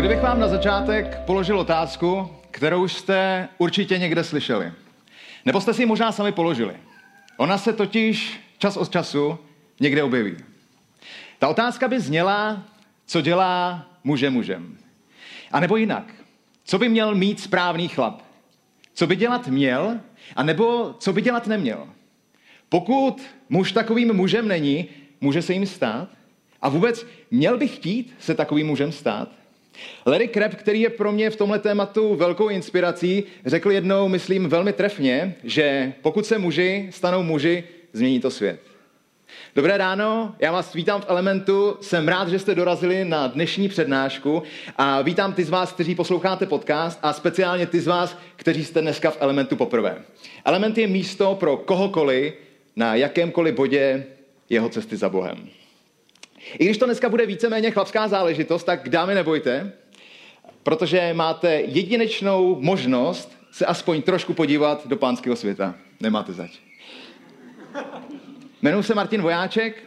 Kdybych vám na začátek položil otázku, kterou jste určitě někde slyšeli? Nebo jste si ji možná sami položili. Ona se totiž čas od času někde objeví. Ta otázka by zněla, co dělá muže mužem. A nebo jinak, co by měl mít správný chlap? Co by dělat měl, a nebo co by dělat neměl? Pokud muž takovým mužem není, může se jim stát? A vůbec měl by chtít se takovým mužem stát? Larry Kreb, který je pro mě v tomhle tématu velkou inspirací, řekl jednou, myslím, velmi trefně, že pokud se muži stanou muži, změní to svět. Dobré ráno, já vás vítám v Elementu, jsem rád, že jste dorazili na dnešní přednášku a vítám ty z vás, kteří posloucháte podcast a speciálně ty z vás, kteří jste dneska v Elementu poprvé. Element je místo pro kohokoliv na jakémkoliv bodě jeho cesty za Bohem. I když to dneska bude víceméně chlapská záležitost, tak dámy nebojte, protože máte jedinečnou možnost se aspoň trošku podívat do pánského světa. Nemáte zač. Jmenuji se Martin Vojáček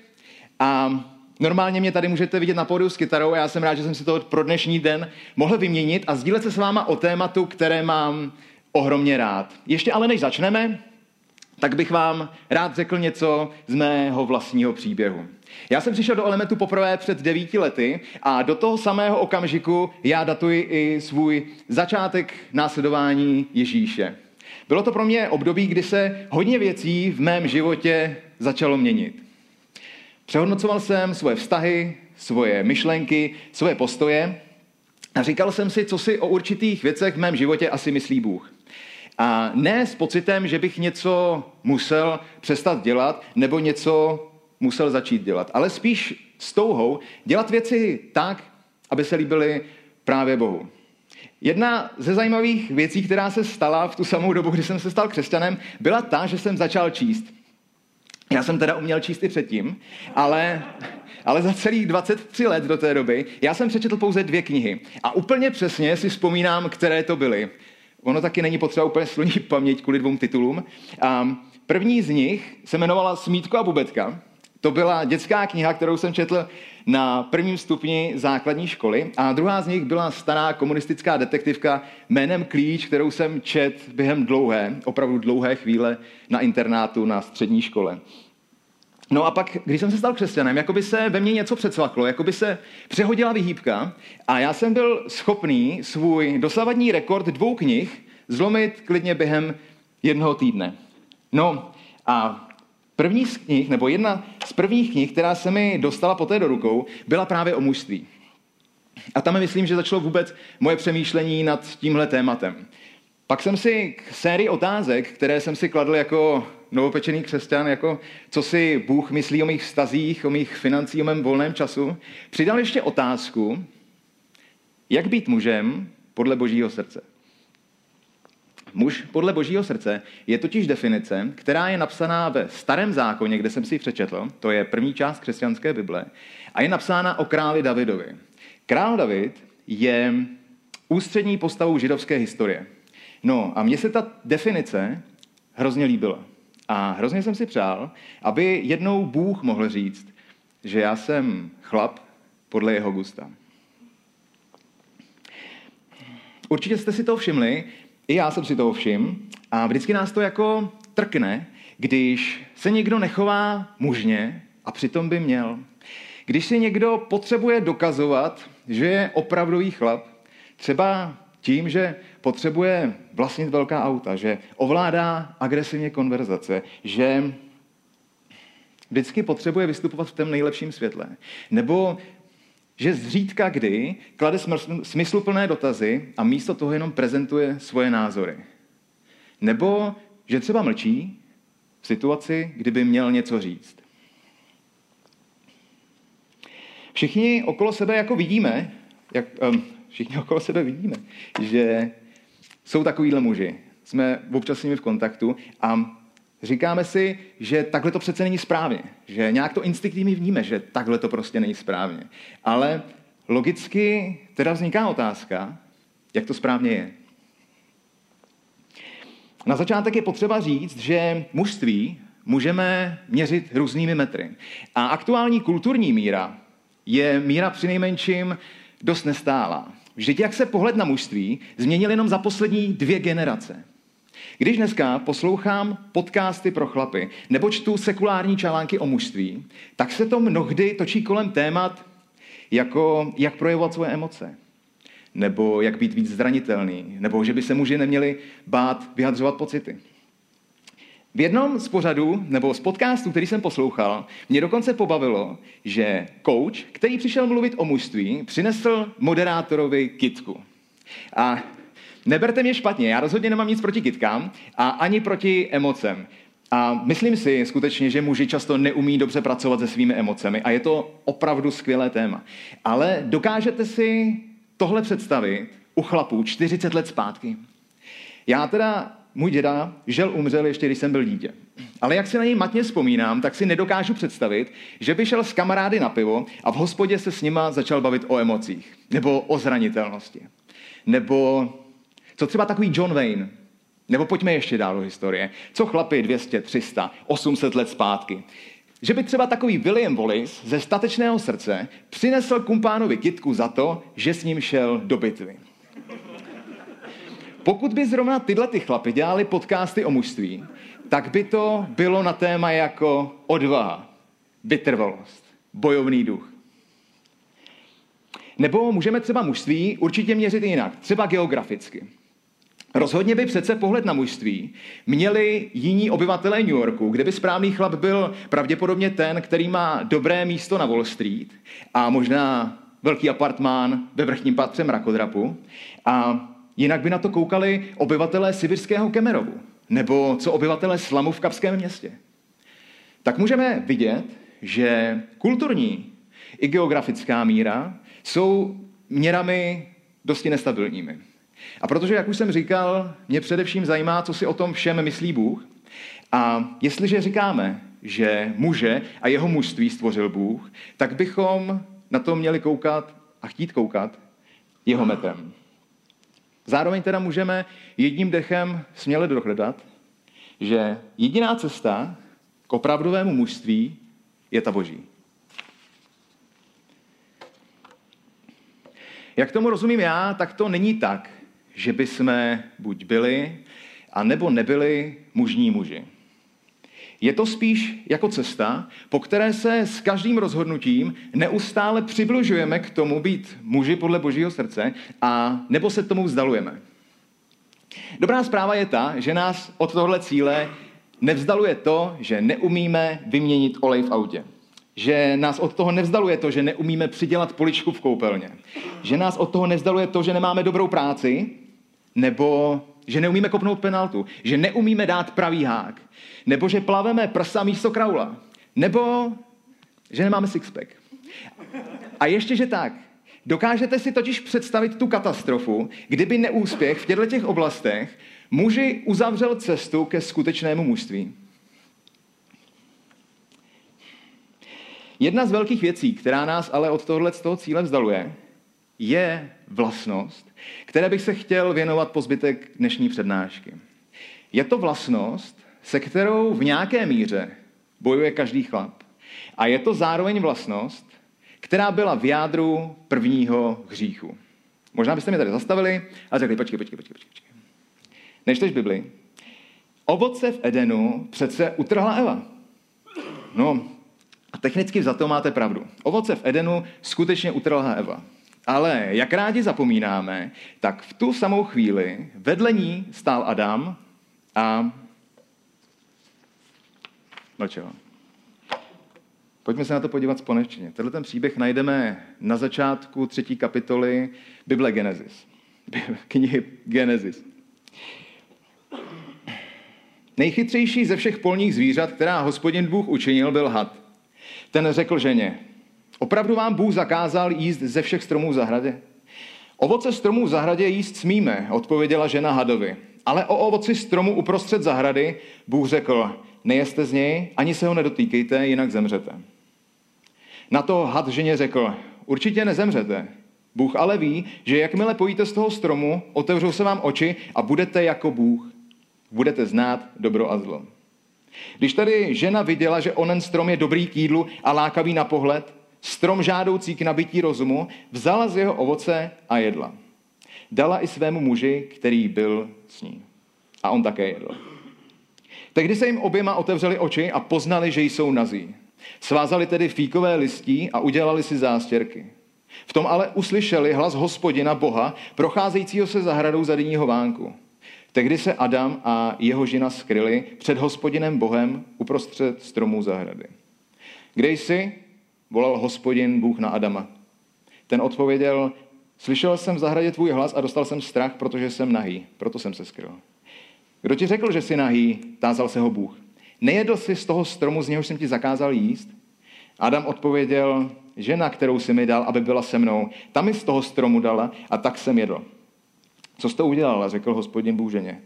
a normálně mě tady můžete vidět na pódiu s kytarou a já jsem rád, že jsem si to pro dnešní den mohl vyměnit a sdílet se s váma o tématu, které mám ohromně rád. Ještě ale než začneme, tak bych vám rád řekl něco z mého vlastního příběhu. Já jsem přišel do Elementu poprvé před devíti lety a do toho samého okamžiku já datuji i svůj začátek následování Ježíše. Bylo to pro mě období, kdy se hodně věcí v mém životě začalo měnit. Přehodnocoval jsem svoje vztahy, svoje myšlenky, svoje postoje a říkal jsem si, co si o určitých věcech v mém životě asi myslí Bůh. A ne s pocitem, že bych něco musel přestat dělat nebo něco musel začít dělat, ale spíš s touhou dělat věci tak, aby se líbily právě Bohu. Jedna ze zajímavých věcí, která se stala v tu samou dobu, kdy jsem se stal křesťanem, byla ta, že jsem začal číst. Já jsem teda uměl číst i předtím, ale, ale za celých 23 let do té doby já jsem přečetl pouze dvě knihy. A úplně přesně si vzpomínám, které to byly. Ono taky není potřeba úplně sluní paměť kvůli dvou titulům. A první z nich se jmenovala Smítko a bubetka. To byla dětská kniha, kterou jsem četl na prvním stupni základní školy a druhá z nich byla stará komunistická detektivka jménem Klíč, kterou jsem čet během dlouhé, opravdu dlouhé chvíle na internátu na střední škole. No a pak, když jsem se stal křesťanem, jako by se ve mně něco předsvaklo, jako by se přehodila vyhýbka a já jsem byl schopný svůj dosavadní rekord dvou knih zlomit klidně během jednoho týdne. No a První z knih, nebo jedna z prvních knih, která se mi dostala poté do rukou, byla právě o mužství. A tam myslím, že začalo vůbec moje přemýšlení nad tímhle tématem. Pak jsem si k sérii otázek, které jsem si kladl jako novopečený křesťan, jako co si Bůh myslí o mých vztazích, o mých financích, o mém volném času, přidal ještě otázku, jak být mužem podle božího srdce. Muž podle božího srdce je totiž definice, která je napsaná ve starém zákoně, kde jsem si ji přečetl, to je první část křesťanské Bible, a je napsána o králi Davidovi. Král David je ústřední postavou židovské historie. No a mně se ta definice hrozně líbila. A hrozně jsem si přál, aby jednou Bůh mohl říct, že já jsem chlap podle jeho gusta. Určitě jste si to všimli, i já jsem si toho všiml a vždycky nás to jako trkne, když se někdo nechová mužně a přitom by měl. Když si někdo potřebuje dokazovat, že je opravdový chlap, třeba tím, že potřebuje vlastnit velká auta, že ovládá agresivně konverzace, že vždycky potřebuje vystupovat v tom nejlepším světle. Nebo že zřídka kdy klade smysluplné dotazy a místo toho jenom prezentuje svoje názory. Nebo že třeba mlčí v situaci, kdyby měl něco říct. Všichni okolo sebe jako vidíme, jak, um, všichni okolo sebe vidíme, že jsou takovýhle muži. Jsme občas s nimi v kontaktu a říkáme si, že takhle to přece není správně. Že nějak to instinktivně vníme, že takhle to prostě není správně. Ale logicky teda vzniká otázka, jak to správně je. Na začátek je potřeba říct, že mužství můžeme měřit různými metry. A aktuální kulturní míra je míra přinejmenším dost nestálá. Vždyť jak se pohled na mužství změnil jenom za poslední dvě generace. Když dneska poslouchám podcasty pro chlapy nebo čtu sekulární články o mužství, tak se to mnohdy točí kolem témat, jako jak projevovat svoje emoce, nebo jak být víc zranitelný, nebo že by se muži neměli bát vyjadřovat pocity. V jednom z pořadů, nebo z podcastů, který jsem poslouchal, mě dokonce pobavilo, že coach, který přišel mluvit o mužství, přinesl moderátorovi kitku. A neberte mě špatně, já rozhodně nemám nic proti kitkám a ani proti emocem. A myslím si skutečně, že muži často neumí dobře pracovat se svými emocemi a je to opravdu skvělé téma. Ale dokážete si tohle představit u chlapů 40 let zpátky? Já teda můj děda žel umřel ještě, když jsem byl dítě. Ale jak si na něj matně vzpomínám, tak si nedokážu představit, že by šel s kamarády na pivo a v hospodě se s nima začal bavit o emocích. Nebo o zranitelnosti. Nebo co třeba takový John Wayne. Nebo pojďme ještě dál do historie. Co chlapy 200, 300, 800 let zpátky. Že by třeba takový William Wallace ze statečného srdce přinesl kumpánovi kitku za to, že s ním šel do bitvy. Pokud by zrovna tyhle ty chlapy dělali podcasty o mužství, tak by to bylo na téma jako odvaha, vytrvalost, bojovný duch. Nebo můžeme třeba mužství určitě měřit jinak, třeba geograficky. Rozhodně by přece pohled na mužství měli jiní obyvatelé New Yorku, kde by správný chlap byl pravděpodobně ten, který má dobré místo na Wall Street a možná velký apartmán ve vrchním patře mrakodrapu. A Jinak by na to koukali obyvatelé sibirského Kemerovu nebo co obyvatelé slamu v Kapském městě. Tak můžeme vidět, že kulturní i geografická míra jsou měrami dosti nestabilními. A protože, jak už jsem říkal, mě především zajímá, co si o tom všem myslí Bůh. A jestliže říkáme, že muže a jeho mužství stvořil Bůh, tak bychom na to měli koukat a chtít koukat jeho metrem. Zároveň teda můžeme jedním dechem směle dohledat, že jediná cesta k opravdovému mužství je ta boží. Jak tomu rozumím já, tak to není tak, že by jsme buď byli, a nebo nebyli mužní muži. Je to spíš jako cesta, po které se s každým rozhodnutím neustále přibližujeme k tomu být muži podle božího srdce a nebo se tomu vzdalujeme. Dobrá zpráva je ta, že nás od tohle cíle nevzdaluje to, že neumíme vyměnit olej v autě. Že nás od toho nevzdaluje to, že neumíme přidělat poličku v koupelně. Že nás od toho nevzdaluje to, že nemáme dobrou práci, nebo že neumíme kopnout penaltu, že neumíme dát pravý hák, nebo že plaveme prsa místo kraula, nebo že nemáme sixpack. A ještě, že tak. Dokážete si totiž představit tu katastrofu, kdyby neúspěch v těchto těch oblastech muži uzavřel cestu ke skutečnému mužství. Jedna z velkých věcí, která nás ale od tohle z toho cíle vzdaluje, je vlastnost, které bych se chtěl věnovat po zbytek dnešní přednášky. Je to vlastnost, se kterou v nějaké míře bojuje každý chlap. A je to zároveň vlastnost, která byla v jádru prvního hříchu. Možná byste mě tady zastavili a řekli, počkej, počkej, počkej, počkej. Nečteš Bibli? Ovoce v Edenu přece utrhla Eva. No, a technicky za to máte pravdu. Ovoce v Edenu skutečně utrhla Eva. Ale jak rádi zapomínáme, tak v tu samou chvíli vedle ní stál Adam a mlčel. Pojďme se na to podívat společně. Tenhle ten příběh najdeme na začátku třetí kapitoly Bible Genesis. Knihy Genesis. Nejchytřejší ze všech polních zvířat, která hospodin Bůh učinil, byl had. Ten řekl ženě, opravdu vám Bůh zakázal jíst ze všech stromů v zahradě? Ovoce stromů v zahradě jíst smíme, odpověděla žena hadovi. Ale o ovoci stromu uprostřed zahrady Bůh řekl, nejeste z něj, ani se ho nedotýkejte, jinak zemřete. Na to had ženě řekl, určitě nezemřete. Bůh ale ví, že jakmile pojíte z toho stromu, otevřou se vám oči a budete jako Bůh. Budete znát dobro a zlo. Když tady žena viděla, že onen strom je dobrý k jídlu a lákavý na pohled, strom žádoucí k nabití rozumu, vzala z jeho ovoce a jedla. Dala i svému muži, který byl s ní. A on také jedl. Tehdy se jim oběma otevřeli oči a poznali, že jsou nazí. Svázali tedy fíkové listí a udělali si zástěrky. V tom ale uslyšeli hlas hospodina Boha, procházejícího se zahradou za denního vánku. Tehdy se Adam a jeho žena skryli před hospodinem Bohem uprostřed stromů zahrady. Kde jsi? Volal hospodin Bůh na Adama. Ten odpověděl, slyšel jsem v zahradě tvůj hlas a dostal jsem strach, protože jsem nahý, proto jsem se skryl. Kdo ti řekl, že jsi nahý? Tázal se ho Bůh. Nejedl jsi z toho stromu, z něhož jsem ti zakázal jíst? Adam odpověděl, žena, kterou jsi mi dal, aby byla se mnou, tam mi z toho stromu dala a tak jsem jedl. Co jsi to udělala, řekl hospodin Bůh ženě.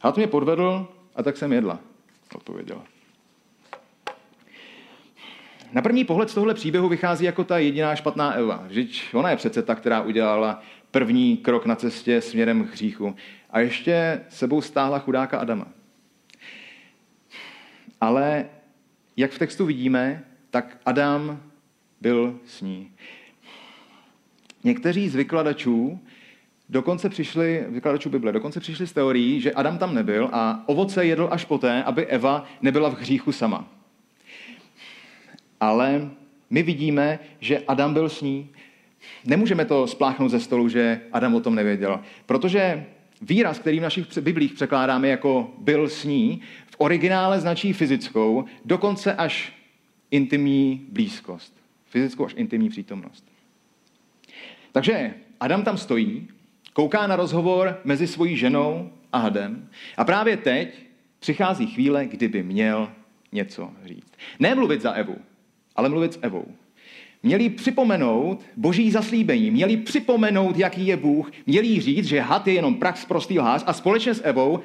Had mě podvedl a tak jsem jedla, odpověděla. Na první pohled z tohle příběhu vychází jako ta jediná špatná Eva. Vždyť ona je přece ta, která udělala první krok na cestě směrem k hříchu. A ještě sebou stáhla chudáka Adama. Ale jak v textu vidíme, tak Adam byl s ní. Někteří z vykladačů dokonce přišli, vykladačů Bible, dokonce přišli s teorií, že Adam tam nebyl a ovoce jedl až poté, aby Eva nebyla v hříchu sama. Ale my vidíme, že Adam byl s ní. Nemůžeme to spláchnout ze stolu, že Adam o tom nevěděl. Protože výraz, který v našich biblích překládáme jako byl s ní, v originále značí fyzickou, dokonce až intimní blízkost. Fyzickou až intimní přítomnost. Takže Adam tam stojí, kouká na rozhovor mezi svojí ženou a hadem a právě teď přichází chvíle, kdyby měl něco říct. Ne mluvit za Evu, ale mluvit s Evou. Měli připomenout boží zaslíbení, měli připomenout, jaký je Bůh, měli říct, že had je jenom prax prostý lhář a společně s Evou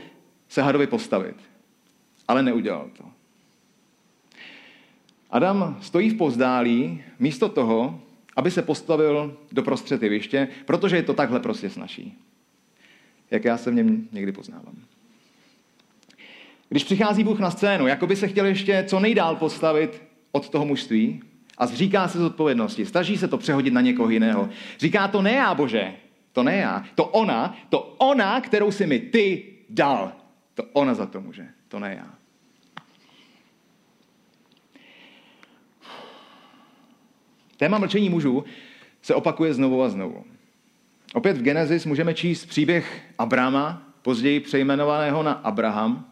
se hadovi postavit. Ale neudělal to. Adam stojí v pozdálí místo toho, aby se postavil do prostřed jeviště, protože je to takhle prostě snaží. Jak já se v něm někdy poznávám. Když přichází Bůh na scénu, jako by se chtěl ještě co nejdál postavit od toho mužství a zříká se z odpovědnosti, snaží se to přehodit na někoho jiného. Říká to ne já, Bože, to ne já, to ona, to ona, kterou si mi ty dal. To ona za to může, to ne já. Téma mlčení mužů se opakuje znovu a znovu. Opět v Genesis můžeme číst příběh Abrama, později přejmenovaného na Abraham.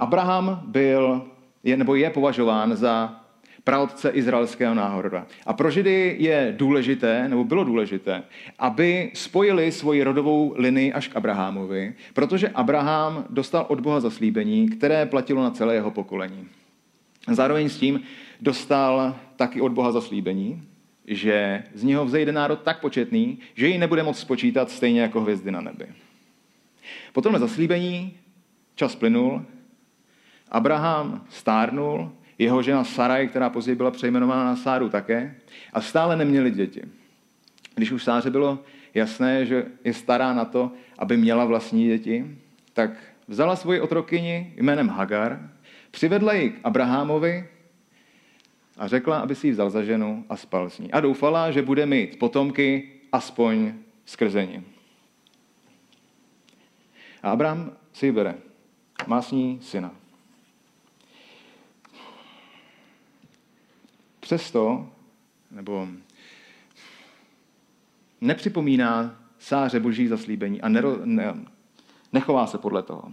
Abraham byl, je, nebo je považován za praotce izraelského národa. A pro Židy je důležité, nebo bylo důležité, aby spojili svoji rodovou linii až k Abrahamovi, protože Abraham dostal od Boha zaslíbení, které platilo na celé jeho pokolení. Zároveň s tím dostal taky od Boha zaslíbení, že z něho vzejde národ tak početný, že ji nebude moct spočítat stejně jako hvězdy na nebi. Potom zaslíbení čas plynul, Abraham stárnul, jeho žena Saraj, která později byla přejmenována na Sáru také, a stále neměli děti. Když už Sáře bylo jasné, že je stará na to, aby měla vlastní děti, tak vzala svoji otrokyni jménem Hagar, přivedla ji k Abrahamovi a řekla, aby si ji vzal za ženu a spal s ní. A doufala, že bude mít potomky aspoň skrze ní. A Abraham si ji bere. Má s ní syna. Přesto, nebo nepřipomíná sáře boží zaslíbení a nero, ne, nechová se podle toho.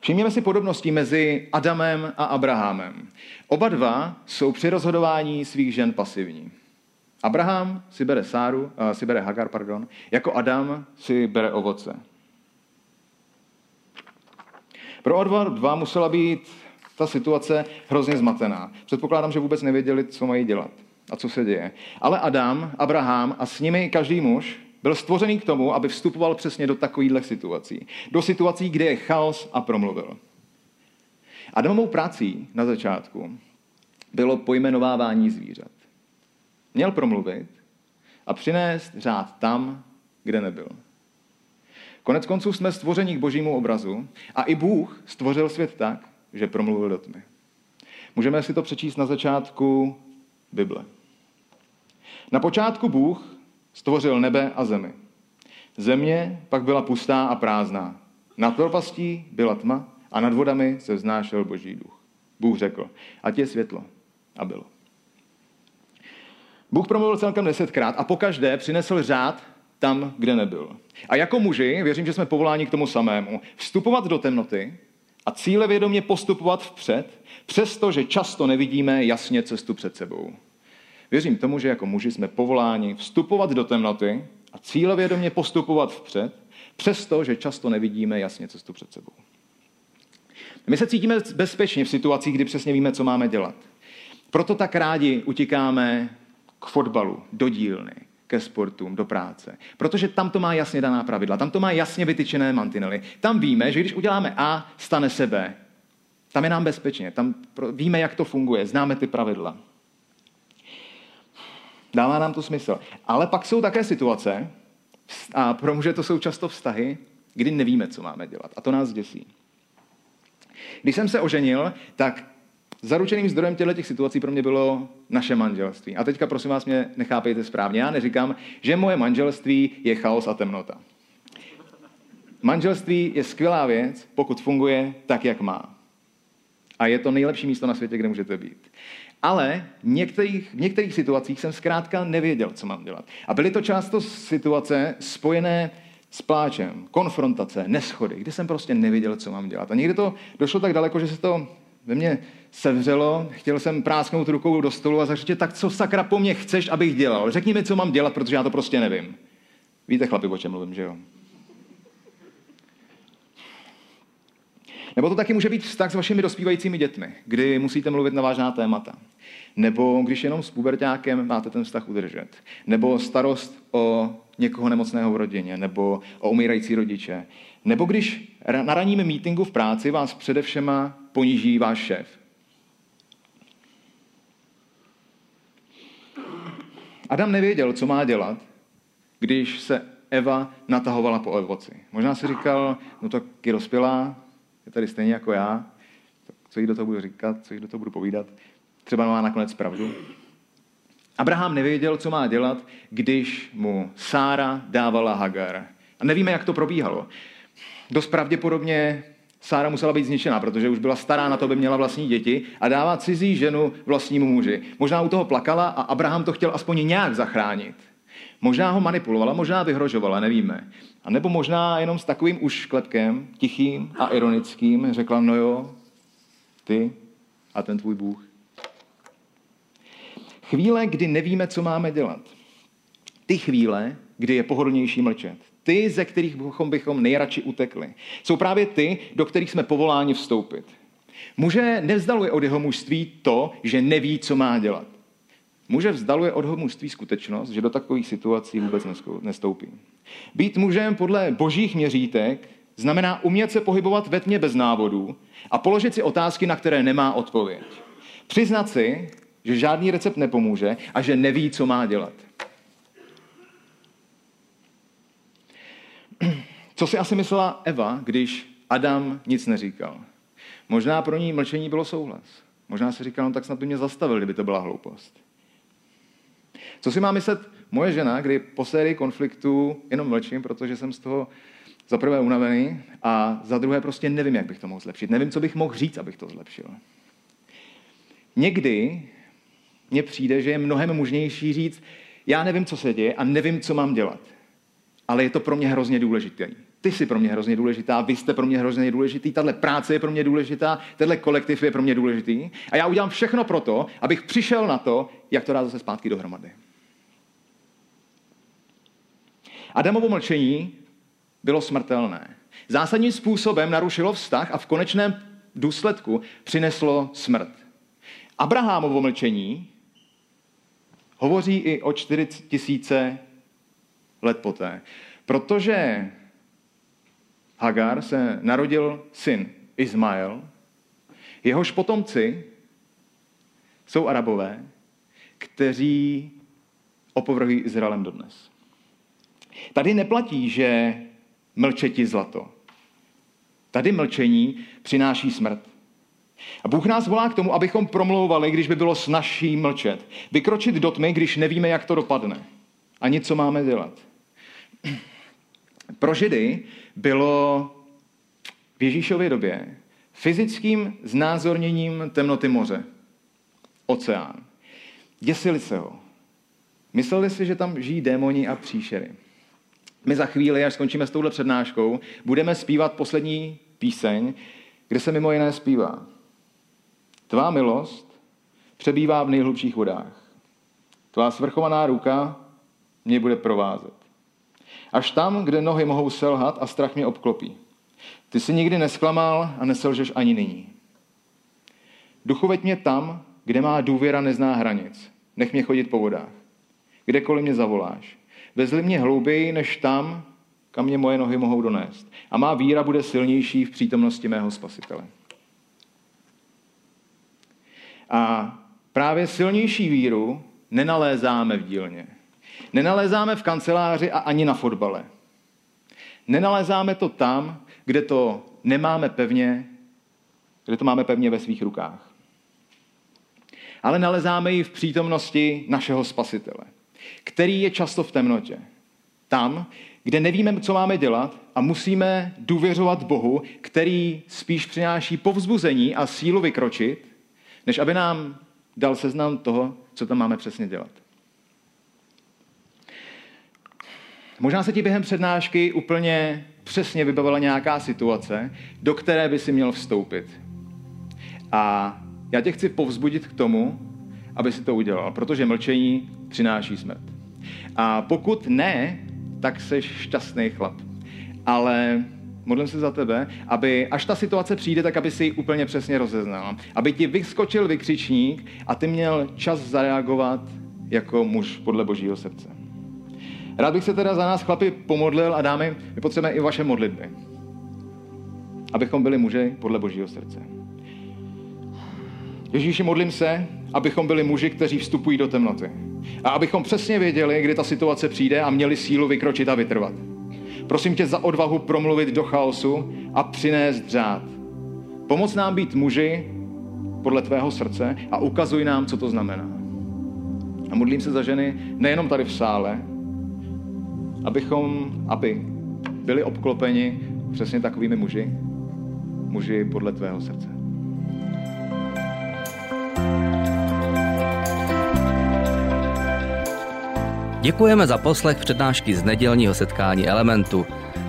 Všimněme si podobnosti mezi Adamem a Abrahamem. Oba dva jsou při rozhodování svých žen pasivní. Abraham si bere Sáru, uh, si bere Hagar, pardon, jako Adam si bere ovoce. Pro oba dva musela být ta situace hrozně zmatená. Předpokládám, že vůbec nevěděli, co mají dělat. a co se děje. Ale Adam, Abraham a s nimi každý muž byl stvořený k tomu, aby vstupoval přesně do takovýchhle situací. Do situací, kde je chaos a promluvil. Adamovou prací na začátku bylo pojmenovávání zvířat. Měl promluvit a přinést řád tam, kde nebyl. Konec konců jsme stvoření k božímu obrazu a i Bůh stvořil svět tak, že promluvil do tmy. Můžeme si to přečíst na začátku Bible. Na počátku Bůh stvořil nebe a zemi. Země pak byla pustá a prázdná. Nad propastí byla tma a nad vodami se vznášel boží duch. Bůh řekl, ať je světlo. A bylo. Bůh promluvil celkem desetkrát a pokaždé přinesl řád tam, kde nebyl. A jako muži, věřím, že jsme povoláni k tomu samému, vstupovat do temnoty a cíle vědomě postupovat vpřed, přestože často nevidíme jasně cestu před sebou. Věřím tomu, že jako muži jsme povoláni vstupovat do temnoty a cíle vědomě postupovat vpřed, přesto, že často nevidíme jasně cestu před sebou. My se cítíme bezpečně v situacích, kdy přesně víme, co máme dělat. Proto tak rádi utíkáme k fotbalu, do dílny, ke sportům, do práce. Protože tam to má jasně daná pravidla, tam to má jasně vytyčené mantinely. Tam víme, že když uděláme A, stane se B. Tam je nám bezpečně, tam víme, jak to funguje, známe ty pravidla. Dává nám to smysl. Ale pak jsou také situace, a pro muže to jsou často vztahy, kdy nevíme, co máme dělat. A to nás děsí. Když jsem se oženil, tak zaručeným zdrojem těchto těch situací pro mě bylo naše manželství. A teďka prosím vás mě nechápejte správně. Já neříkám, že moje manželství je chaos a temnota. Manželství je skvělá věc, pokud funguje tak, jak má. A je to nejlepší místo na světě, kde můžete být. Ale v některých, v některých situacích jsem zkrátka nevěděl, co mám dělat. A byly to často situace spojené s pláčem, konfrontace, neschody, kde jsem prostě nevěděl, co mám dělat. A někdy to došlo tak daleko, že se to ve mně sevřelo, chtěl jsem prásknout rukou do stolu a zaříct, tak co sakra po mně chceš, abych dělal? Řekni mi, co mám dělat, protože já to prostě nevím. Víte, chlapi, o čem mluvím, že jo? Nebo to taky může být vztah s vašimi dospívajícími dětmi, kdy musíte mluvit na vážná témata. Nebo když jenom s pubertákem máte ten vztah udržet. Nebo starost o někoho nemocného v rodině, nebo o umírající rodiče. Nebo když na ranním meetingu v práci vás především poníží váš šéf. Adam nevěděl, co má dělat, když se Eva natahovala po ovoci. Možná si říkal, no tak je dospělá, je tady stejně jako já, co jí do toho budu říkat, co jí do toho budu povídat. Třeba má nakonec pravdu. Abraham nevěděl, co má dělat, když mu Sára dávala Hagar. A nevíme, jak to probíhalo. Dost pravděpodobně Sára musela být zničená, protože už byla stará na to, aby měla vlastní děti a dává cizí ženu vlastnímu muži. Možná u toho plakala a Abraham to chtěl aspoň nějak zachránit. Možná ho manipulovala, možná vyhrožovala, nevíme. A nebo možná jenom s takovým ušklepkem, tichým a ironickým, řekla, no jo, ty a ten tvůj Bůh. Chvíle, kdy nevíme, co máme dělat. Ty chvíle, kdy je pohodlnější mlčet. Ty, ze kterých bychom, bychom nejradši utekli. Jsou právě ty, do kterých jsme povoláni vstoupit. Muže nevzdaluje od jeho mužství to, že neví, co má dělat. Muže vzdaluje od jeho mužství skutečnost, že do takových situací vůbec nestoupí. Být mužem podle božích měřítek znamená umět se pohybovat ve tmě bez návodů a položit si otázky, na které nemá odpověď. Přiznat si, že žádný recept nepomůže a že neví, co má dělat. Co si asi myslela Eva, když Adam nic neříkal? Možná pro ní mlčení bylo souhlas. Možná si říkal, no tak snad by mě zastavil, kdyby to byla hloupost. Co si má myslet moje žena, kdy po sérii konfliktů jenom mlčím, protože jsem z toho za prvé unavený a za druhé prostě nevím, jak bych to mohl zlepšit. Nevím, co bych mohl říct, abych to zlepšil. Někdy mně přijde, že je mnohem možnější říct, já nevím, co se děje a nevím, co mám dělat. Ale je to pro mě hrozně důležité. Ty jsi pro mě hrozně důležitá, vy jste pro mě hrozně důležitý, tahle práce je pro mě důležitá, tenhle kolektiv je pro mě důležitý. A já udělám všechno pro to, abych přišel na to, jak to dát zase zpátky dohromady. Adamovo mlčení bylo smrtelné. Zásadním způsobem narušilo vztah a v konečném důsledku přineslo smrt. Abrahamovo mlčení Hovoří i o 4 tisíce let poté. Protože Hagar se narodil syn Izmael, jehož potomci jsou arabové, kteří opovrhují Izraelem dodnes. Tady neplatí, že mlčeti zlato. Tady mlčení přináší smrt. A Bůh nás volá k tomu, abychom promlouvali, když by bylo snažší mlčet. Vykročit do tmy, když nevíme, jak to dopadne. Ani co máme dělat. Pro Židy bylo v Ježíšově době fyzickým znázorněním temnoty moře. Oceán. Děsili se ho. Mysleli si, že tam žijí démoni a příšery. My za chvíli, až skončíme s touhle přednáškou, budeme zpívat poslední píseň, kde se mimo jiné zpívá. Tvá milost přebývá v nejhlubších vodách. Tvá svrchovaná ruka mě bude provázet. Až tam, kde nohy mohou selhat a strach mě obklopí. Ty jsi nikdy nesklamal a neselžeš ani nyní. Duchu mě tam, kde má důvěra nezná hranic. Nech mě chodit po vodách. Kdekoliv mě zavoláš. Vezli mě hlouběji než tam, kam mě moje nohy mohou donést. A má víra bude silnější v přítomnosti mého spasitele. A právě silnější víru nenalézáme v dílně. Nenalézáme v kanceláři a ani na fotbale. Nenalézáme to tam, kde to nemáme pevně, kde to máme pevně ve svých rukách. Ale nalezáme ji v přítomnosti našeho spasitele, který je často v temnotě. Tam, kde nevíme, co máme dělat a musíme důvěřovat Bohu, který spíš přináší povzbuzení a sílu vykročit, než aby nám dal seznam toho, co tam máme přesně dělat. Možná se ti během přednášky úplně přesně vybavila nějaká situace, do které by si měl vstoupit. A já tě chci povzbudit k tomu, aby si to udělal, protože mlčení přináší smrt. A pokud ne, tak jsi šťastný chlap. Ale modlím se za tebe, aby až ta situace přijde, tak aby si ji úplně přesně rozeznal. Aby ti vyskočil vykřičník a ty měl čas zareagovat jako muž podle božího srdce. Rád bych se teda za nás chlapi pomodlil a dámy, my potřebujeme i vaše modlitby. Abychom byli muži podle božího srdce. Ježíši, modlím se, abychom byli muži, kteří vstupují do temnoty. A abychom přesně věděli, kdy ta situace přijde a měli sílu vykročit a vytrvat. Prosím tě za odvahu promluvit do chaosu a přinést řád. Pomoc nám být muži podle tvého srdce a ukazuj nám, co to znamená. A modlím se za ženy nejenom tady v sále, abychom, aby byli obklopeni přesně takovými muži, muži podle tvého srdce. Děkujeme za poslech přednášky z nedělního setkání Elementu.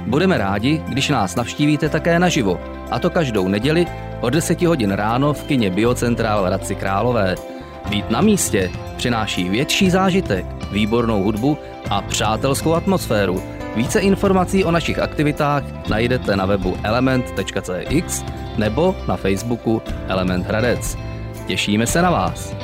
Budeme rádi, když nás navštívíte také naživo, a to každou neděli od 10 hodin ráno v kině Biocentrál v Hradci Králové. Být na místě přináší větší zážitek, výbornou hudbu a přátelskou atmosféru. Více informací o našich aktivitách najdete na webu element.cx nebo na Facebooku Element Hradec. Těšíme se na vás.